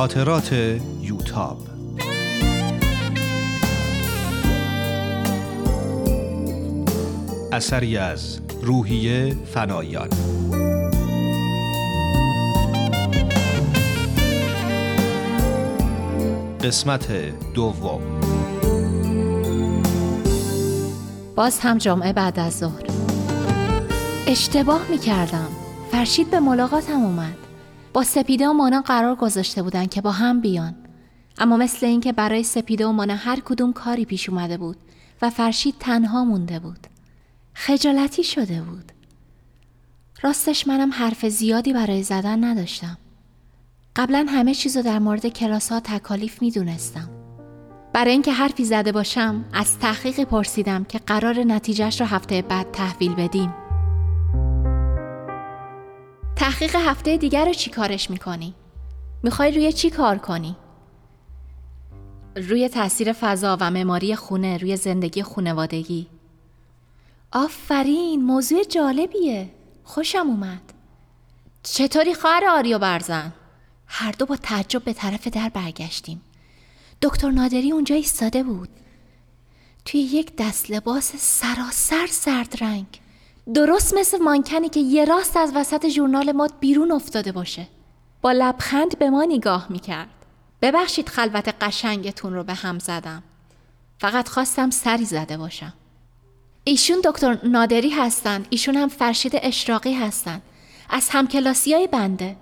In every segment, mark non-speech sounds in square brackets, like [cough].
خاطرات یوتاب. اثری از روحیه فنایان. قسمت دوم. باز هم جمعه بعد از ظهر. اشتباه می کردم فرشید به ملاقاتم اومد. با سپیده و مانا قرار گذاشته بودن که با هم بیان اما مثل اینکه برای سپیده و مانا هر کدوم کاری پیش اومده بود و فرشید تنها مونده بود خجالتی شده بود راستش منم حرف زیادی برای زدن نداشتم قبلا همه چیز رو در مورد کلاس ها تکالیف می دونستم. برای اینکه حرفی زده باشم از تحقیقی پرسیدم که قرار نتیجهش رو هفته بعد تحویل بدیم. تحقیق هفته دیگر رو چی کارش می‌کنی؟ می‌خوای روی چی کار کنی؟ روی تاثیر فضا و معماری خونه روی زندگی خونوادگی آفرین موضوع جالبیه خوشم اومد چطوری خواهر آریو برزن؟ هر دو با تعجب به طرف در برگشتیم دکتر نادری اونجا ایستاده بود توی یک دست لباس سراسر سرد رنگ درست مثل مانکنی که یه راست از وسط ژورنال ماد بیرون افتاده باشه. با لبخند به ما نگاه می‌کرد. ببخشید خلوت قشنگتون رو به هم زدم. فقط خواستم سری زده باشم. ایشون دکتر نادری هستن. ایشون هم فرشید اشراقی هستن. از همکلاسی های بنده.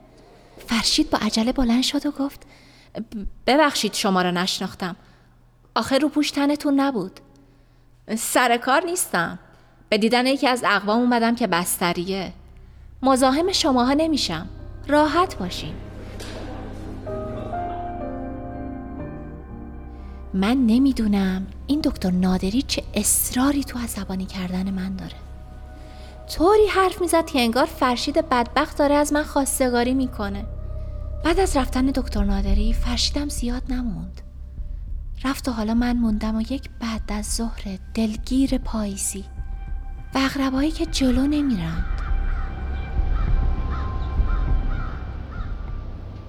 فرشید با عجله بلند شد و گفت ببخشید شما رو نشناختم. آخر رو پوش تنتون نبود. سر کار نیستم. به دیدن یکی از اقوام اومدم که بستریه. مزاحم شماها نمیشم. راحت باشین. من نمی‌دونم این دکتر نادری چه اصراری تو عصبانی کردن من داره. طوری حرف می‌زد که انگار فرشید بدبخت داره از من خواستگاری می‌کنه. بعد از رفتن دکتر نادری فرشیدم زیاد نموند. رفت و حالا من موندم و یک بعد از ظهر دلگیر پاییزی. و اغربایی که جلو نمیرند.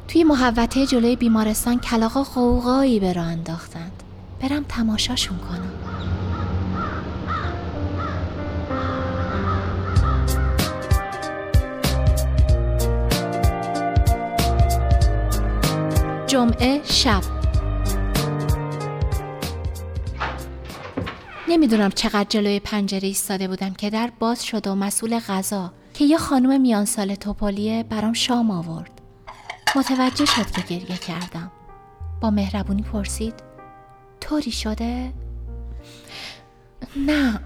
توی محوطه جلوی بیمارستان کلاقا قوقایی به راه انداختند. برم تماشاشون کنم. جمعه شب. نمی‌دونم چقدر جلوی پنجره ایستاده بودم که در باز شد و مسئول غذا که یه خانم میان سال توپالیه برام شام آورد. متوجه شد که گریه کردم. با مهربونی پرسید طوری شده؟ نه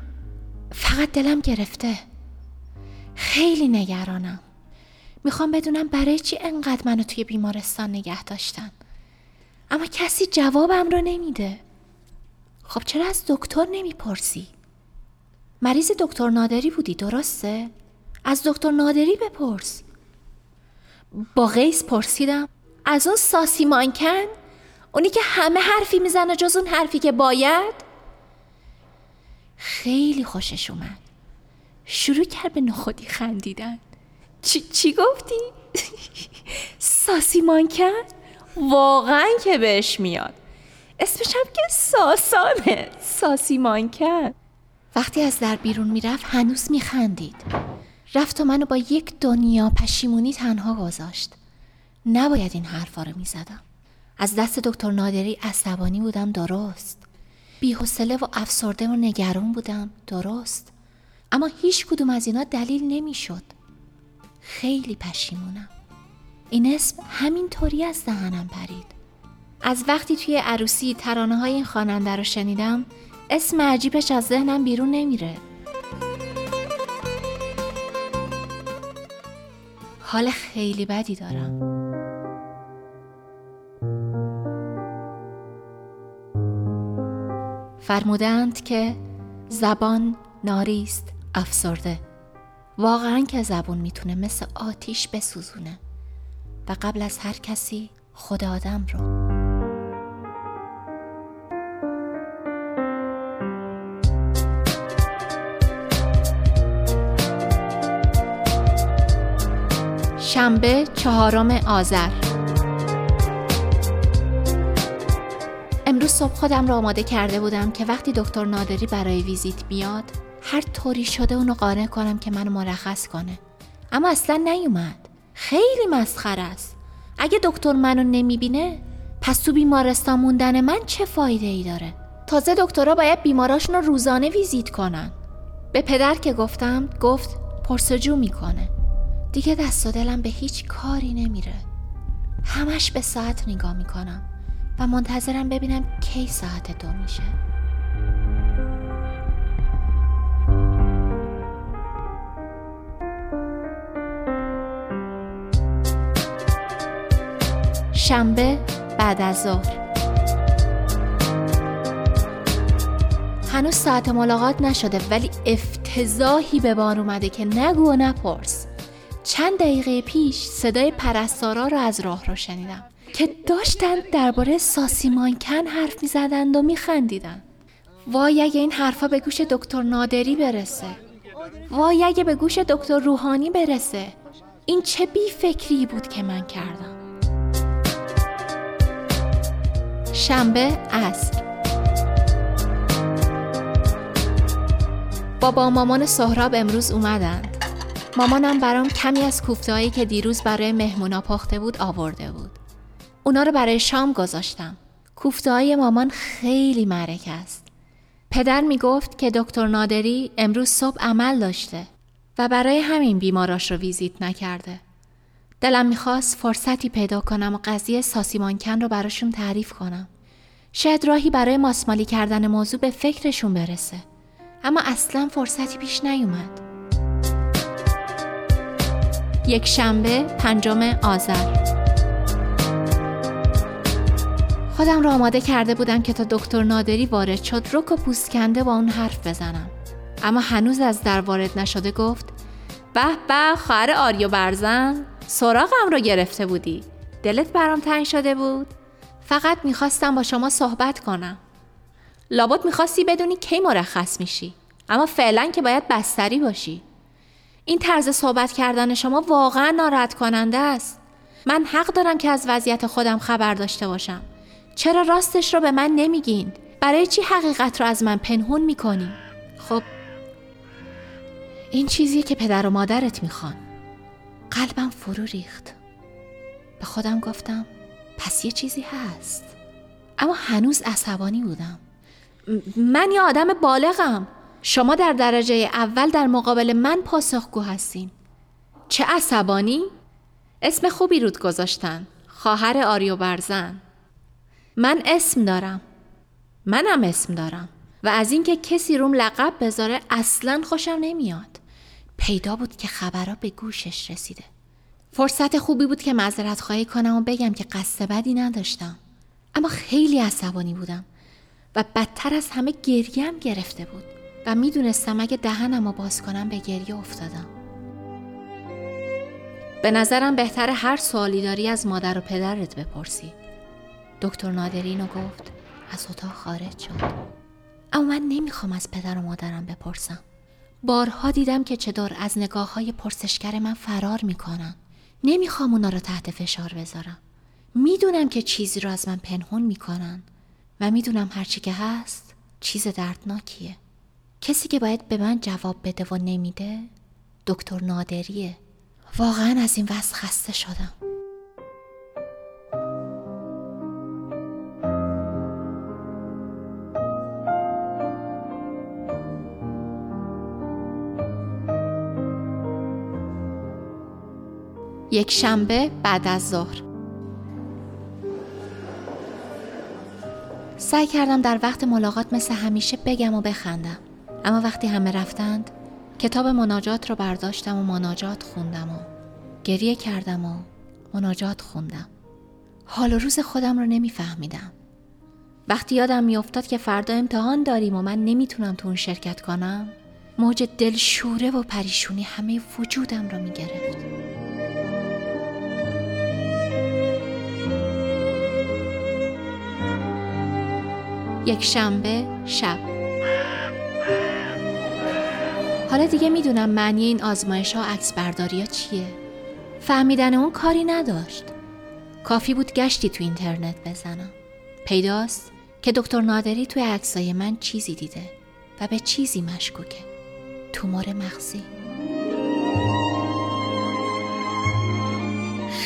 فقط دلم گرفته. خیلی نگرانم. می‌خوام بدونم برای چی انقدر منو توی بیمارستان نگه داشتن. اما کسی جوابم رو نمیده. خب چرا از دکتر نمی‌پرسی؟ مریض دکتر نادری بودی درسته؟ از دکتر نادری بپرس با غیس پرسیدم از اون ساسی مانکن؟ اونی که همه حرفی می‌زنه جز اون حرفی که باید؟ خیلی خوشش اومد شروع کرد به نخودی خندیدن چی, چی گفتی؟ [laughs] ساسی مانکن؟ واقعا که بهش میاد اسمش هم که ساسانه. ساسی مانکن. وقتی از در بیرون می‌رفت هنوز میخندید. رفت و منو با یک دنیا پشیمونی تنها گذاشت. نباید این حرفا رو می‌زدم. از دست دکتر نادری عصبانی بودم درست. بیحوصله و افسرده و نگران بودم درست. اما هیچ کدوم از اینا دلیل نمی‌شد. خیلی پشیمونم. این اسم همینطوری از دهنم پرید. از وقتی توی عروسی ترانه های این خواننده رو شنیدم اسم عجیبش از ذهنم بیرون نمیره. حال خیلی بدی دارم. فرمودند که زبان ناریست افسرده. واقعا که زبون می‌تونه مثل آتیش بسوزونه. و قبل از هر کسی خود آدم رو. شنبه چهارم آذر. امروز صبح خودم را آماده کرده بودم که وقتی دکتر نادری برای ویزیت بیاد هر طوری شده اونو قانع کنم که منو مرخص کنه. اما اصلا نیومد. خیلی مسخر است. اگه دکتر منو نمی‌بینه پس تو بیمارستان موندن من چه فایده ای داره؟ تازه دکترها باید بیماراشون رو روزانه ویزیت کنن. به پدر که گفتم گفت پرسجو می‌کنه. دیگه دست و دلم به هیچ کاری نمیره. همش به ساعت نگاه می‌کنم و منتظرم ببینم کی ساعت دو میشه. شنبه بعد از ظهر. هنوز ساعت ملاقات نشده ولی افتضاحی به بار اومده که نگو و نپرس. چند دقیقه پیش صدای پرستارا رو از راه رو شنیدم که داشتند درباره ساسیمانکن حرف می زدند و می خندیدن. وای اگه این حرفا به گوش دکتر نادری برسه. وای اگه به گوش دکتر روحانی برسه. این چه بی فکری بود که من کردم. شنبه عصر. بابا مامان سهراب امروز اومدند مامانم برام کمی از کوفتهایی که دیروز برای مهمونا پخته بود آورده بود. اونا رو برای شام گذاشتم. کوفته های مامان خیلی معرکه است. پدر می گفت که دکتر نادری امروز صبح عمل داشته و برای همین بیماراش رو ویزیت نکرده. دلم می‌خواست فرصتی پیدا کنم و قضیه ساسیمانکن رو براشون تعریف کنم. شاید راهی برای ماسمالی کردن موضوع به فکرشون برسه. اما اصلا فرصتی پیش نیومد. یک شنبه پنجم آذر. خودم را آماده کرده بودم که تا دکتر نادری وارد شد رک و پوست کنده با اون حرف بزنم. اما هنوز از در وارد نشده گفت به به خواهر آریو برزن سراغم رو گرفته بودی. دلت برام تنگ شده بود؟ فقط می‌خواستم با شما صحبت کنم. لابد می‌خواستی بدونی کی مرخص میشی. اما فعلا که باید بستری باشی. این طرز صحبت کردن شما واقعا ناراحت کننده است. من حق دارم که از وضعیت خودم خبر داشته باشم. چرا راستش رو به من نمیگین؟ برای چی حقیقت رو از من پنهون می‌کنی؟ خب این چیزیه که پدر و مادرت می‌خوان. قلبم فرو ریخت. به خودم گفتم پس یه چیزی هست. اما هنوز عصبانی بودم. من یه آدم بالغم. شما در درجه اول در مقابل من پاسخگو هستین. چه عصبانی؟ اسم خوبی رود گذاشتن. خواهر آریو برزن. من اسم دارم. منم اسم دارم. و از اینکه کسی روم لقب بذاره اصلا خوشم نمیاد. پیدا بود که خبرها به گوشش رسیده. فرصت خوبی بود که معذرت خواهی کنم و بگم که قصد بدی نداشتم. اما خیلی عصبانی بودم. و بدتر از همه گریم گرفته بود. و می‌دونستم اگه دهنم رو باز کنم به گریه افتادم. به نظرم بهتر هر سوالی داری از مادر و پدرت بپرسی. دکتر نادرینو گفت از اتاق خارج شد. اما من نمی‌خوام از پدر و مادرم بپرسم. بارها دیدم که چطور از نگاه های پرسشگر من فرار می‌کنن. نمی‌خوام اونا رو تحت فشار بذارم. می‌دونم که چیزی رو از من پنهون می‌کنن. و می‌دونم هرچی که هست چیز دردناکیه. کسی که باید به من جواب بده و نمیده دکتر نادریه. واقعا از این وضع خسته شدم. یک شنبه بعد از ظهر. سعی کردم در وقت ملاقات مثل همیشه بگم و بخندم. اما وقتی همه رفتند کتاب مناجات رو برداشتم و مناجات خوندم و گریه کردم و مناجات خوندم. حال و روز خودم رو نمیفهمیدم. وقتی یادم میافتاد که فردا امتحان داریم و من نمی‌تونم تو اون شرکت کنم موج دلشوره و پریشونی همه وجودم رو می‌گرفت. یک شنبه شب. حالا دیگه می‌دونم معنی این آزمایش ها عکس برداری ها چیه. فهمیدن اون کاری نداشت. کافی بود گشتی تو اینترنت بزنم. پیداست که دکتر نادری توی عکسای من چیزی دیده و به چیزی مشکوکه. تومور مغزی.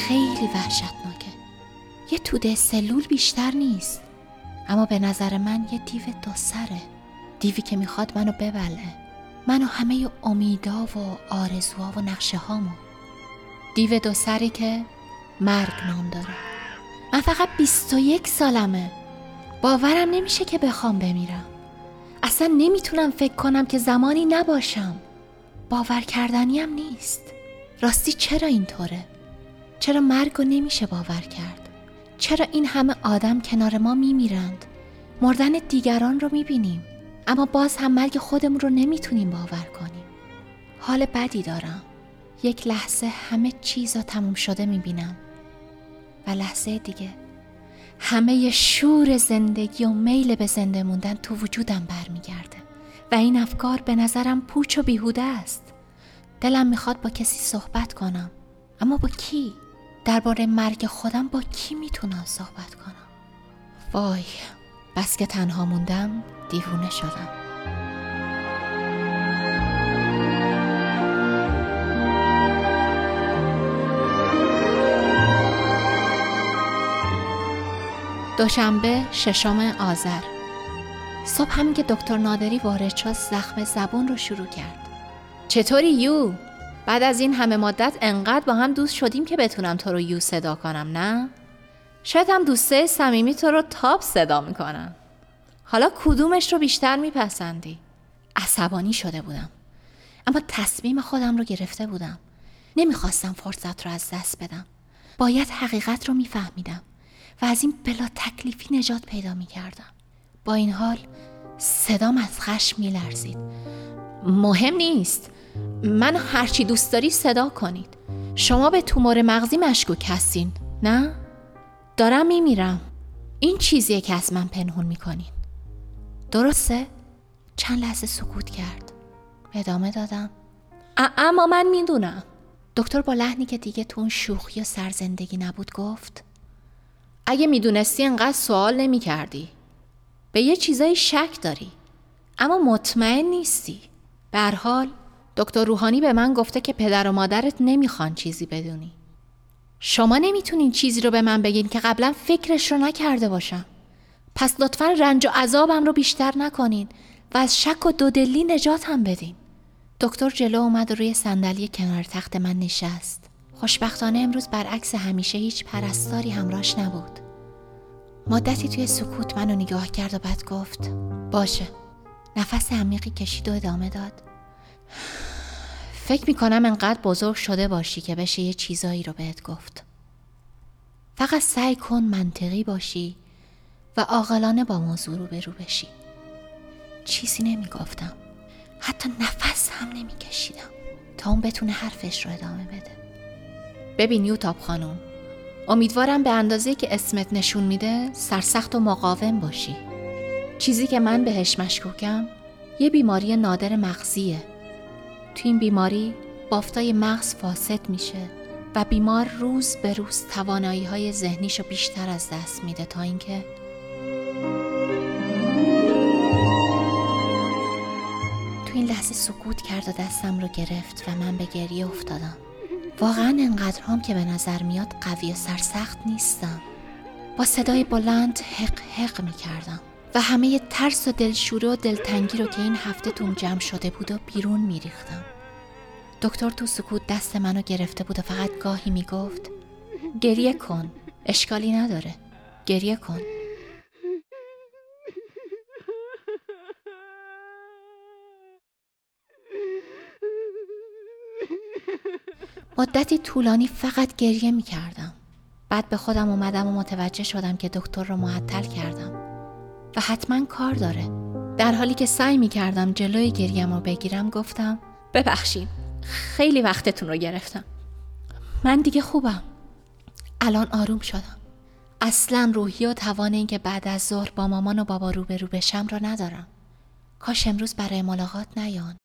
خیلی وحشتناکه. یه توده سلول بیشتر نیست. اما به نظر من یه دیو دو سره. دیوی که می‌خواد منو ببله. منو همه امیدا و آرزوها و نقشه هامو دیو دو سری که مرگ نام داره. من فقط 21 سالمه. باورم نمیشه که بخوام بمیرم. اصلا نمی‌تونم فکر کنم که زمانی نباشم. باور کردنیم نیست. راستی چرا اینطوره؟ چرا مرگ رو نمیشه باور کرد؟ چرا این همه آدم کنار ما میمیرند؟ مردن دیگران رو می‌بینیم؟ اما باز هم مرگ خودمون رو نمی‌تونیم باور کنیم. حال بدی دارم. یک لحظه همه چیزا تموم شده می‌بینم. و لحظه دیگه همه شور زندگی و میل به زنده موندن تو وجودم برمیگرده. و این افکار به نظرم پوچ و بیهوده است. دلم می‌خواد با کسی صحبت کنم. اما با کی؟ درباره مرگ خودم با کی می‌تونم صحبت کنم؟ وای. بس که تنها موندم دیوونه شدم دوشنبه ششم آذر صبح همین که دکتر نادری وارد شد زخم زبون رو شروع کرد چطوری یو؟ بعد از این همه مدت انقدر با هم دوست شدیم که بتونم تو رو یو صدا کنم نه؟ شاید هم دوسته صمیمی تو رو تاپ صدا می‌کنم حالا کدومش رو بیشتر میپسندی؟ عصبانی شده بودم. اما تصمیم خودم رو گرفته بودم. نمی‌خواستم فرصت رو از دست بدم. باید حقیقت رو میفهمیدم و از این بلا تکلیفی نجات پیدا می‌کردم. با این حال صدام از خشم میلرزید. مهم نیست. من هرچی دوست داری صدا کنید. شما به تومور مغزی مشکوک هستین نه؟ دارم میمیرم. این چیزیه که از من پنهون می‌کنین. درسته؟ چند لحظه سکوت کرد. ادامه دادم. اما من می‌دونم. دکتر با لحنی که دیگه تو اون شوخی و سرزندگی نبود گفت اگه می‌دونستی انقدر سوال نمی کردی. به یه چیزایی شک داری. اما مطمئن نیستی. به حال دکتر روحانی به من گفته که پدر و مادرت نمی‌خوان چیزی بدونی. شما نمی‌تونین چیزی رو به من بگین که قبلا فکرش رو نکرده باشم. پس لطفا رنج و عذابم رو بیشتر نکنین و از شک و دودلی نجاتم بدین. دکتر جلو اومد و روی صندلی کنار تخت من نشست. خوشبختانه امروز برعکس همیشه هیچ پرستاری همراش نبود. مدتی توی سکوت منو نگاه کرد و بعد گفت باشه. نفس عمیقی کشید و ادامه داد. فکر می‌کنم انقدر بزرگ شده باشی که بشه یه چیزایی رو بهت گفت. فقط سعی کن منطقی باشی و عاقلانه با موضوع رو برو بشی. چیزی نمی‌گفتم. حتی نفس هم نمیکشیدم تا اون بتونه حرفش رو ادامه بده. ببین یوتاب خانم امیدوارم به اندازه که اسمت نشون میده سرسخت و مقاوم باشی. چیزی که من بهش مشکوکم یه بیماری نادر مغزیه. تو این بیماری بافتای مغز فاسد میشه و بیمار روز به روز توانایی های ذهنیشو بیشتر از دست میده تا اینکه تو این لحظه سکوت کرد و دستم رو گرفت و من به گریه افتادم. واقعا انقدر هم که به نظر میاد قوی و سرسخت نیستم. با صدای بلند حق حق می کردم و همه ترس و دلشوره و دلتنگی رو که این هفته توم جمع شده بود و بیرون می ریختم. دکتر تو سکوت دست منو گرفته بود و فقط گاهی می گفت گریه کن اشکالی نداره گریه کن مدتی طولانی فقط گریه می کردم. بعد به خودم اومدم و متوجه شدم که دکتر رو معطل کردم و حتما کار داره. در حالی که سعی می کردم جلوی گریم رو بگیرم گفتم ببخشید خیلی وقتتون رو گرفتم. من دیگه خوبم. الان آروم شدم. اصلا روحی و توان این که بعد از ظهر با مامان و بابا روبرو بشم رو ندارم. کاش امروز برای ملاقات نیان.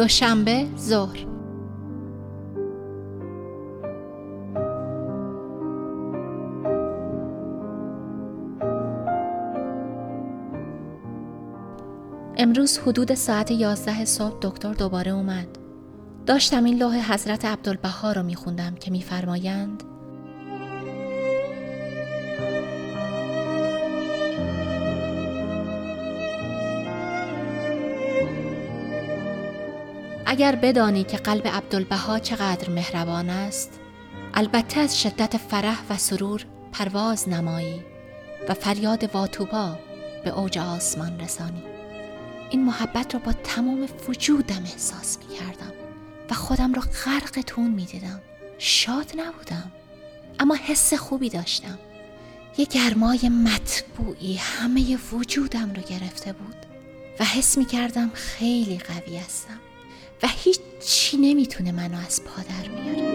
دوشنبه ظهر امروز حدود ساعت یازده صبح دکتر دوباره اومد. داشتم این لوح حضرت عبدالبها رو میخوندم که میفرمایند اگر بدانی که قلب عبدالبها چقدر مهربان است البته از شدت فرح و سرور پرواز نمایی و فریاد واتوبا به اوج آسمان رسانی. این محبت را با تمام وجودم احساس می کردم و خودم را غرق تون می دیدم. شاد نبودم اما حس خوبی داشتم. یه گرمای مطبوعی همه وجودم رو گرفته بود و حس می کردم خیلی قوی هستم. و هیچ چی نمی‌تونه منو از پادر میاره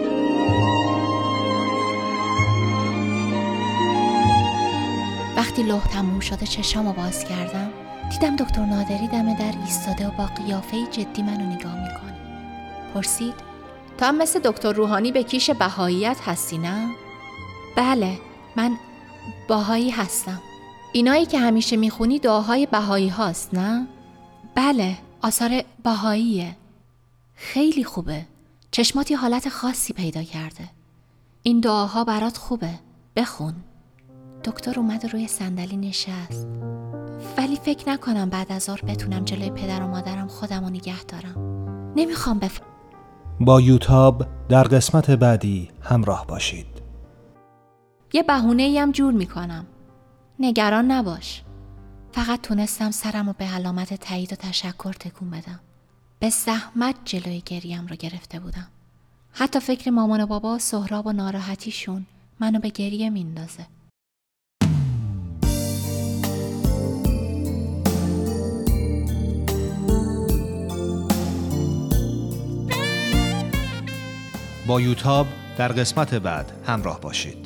وقتی لوح تموم شده چشامو باز کردم دیدم دکتر نادری دم در ایستاده و با قیافه جدی منو نگاه می‌کنه پرسید تو هم مثل دکتر روحانی به کیش بهاییت هستی نه؟ بله من باهایی هستم اینایی که همیشه می‌خونی دعاهای بهایی هاست نه؟ بله آثار بهاییه خیلی خوبه. چشماتی حالت خاصی پیدا کرده. این دعاها برات خوبه. بخون. دکتر اومد روی صندلی نشست. ولی فکر نکنم بعد از ظهر بتونم جلوی پدر و مادرم خودم رو نگه دارم. نمی‌خوام بف... با یوتاب در قسمت بعدی همراه باشید. یه بهونه ای هم جور می‌کنم. نگران نباش. فقط تونستم سرم رو به علامت تایید و تشکر تکون بدم. به زحمت جلوی گریم رو گرفته بودم. حتی فکر مامان و بابا سهراب و ناراحتیشون منو به گریه میندازه. با یوتاب در قسمت بعد همراه باشید.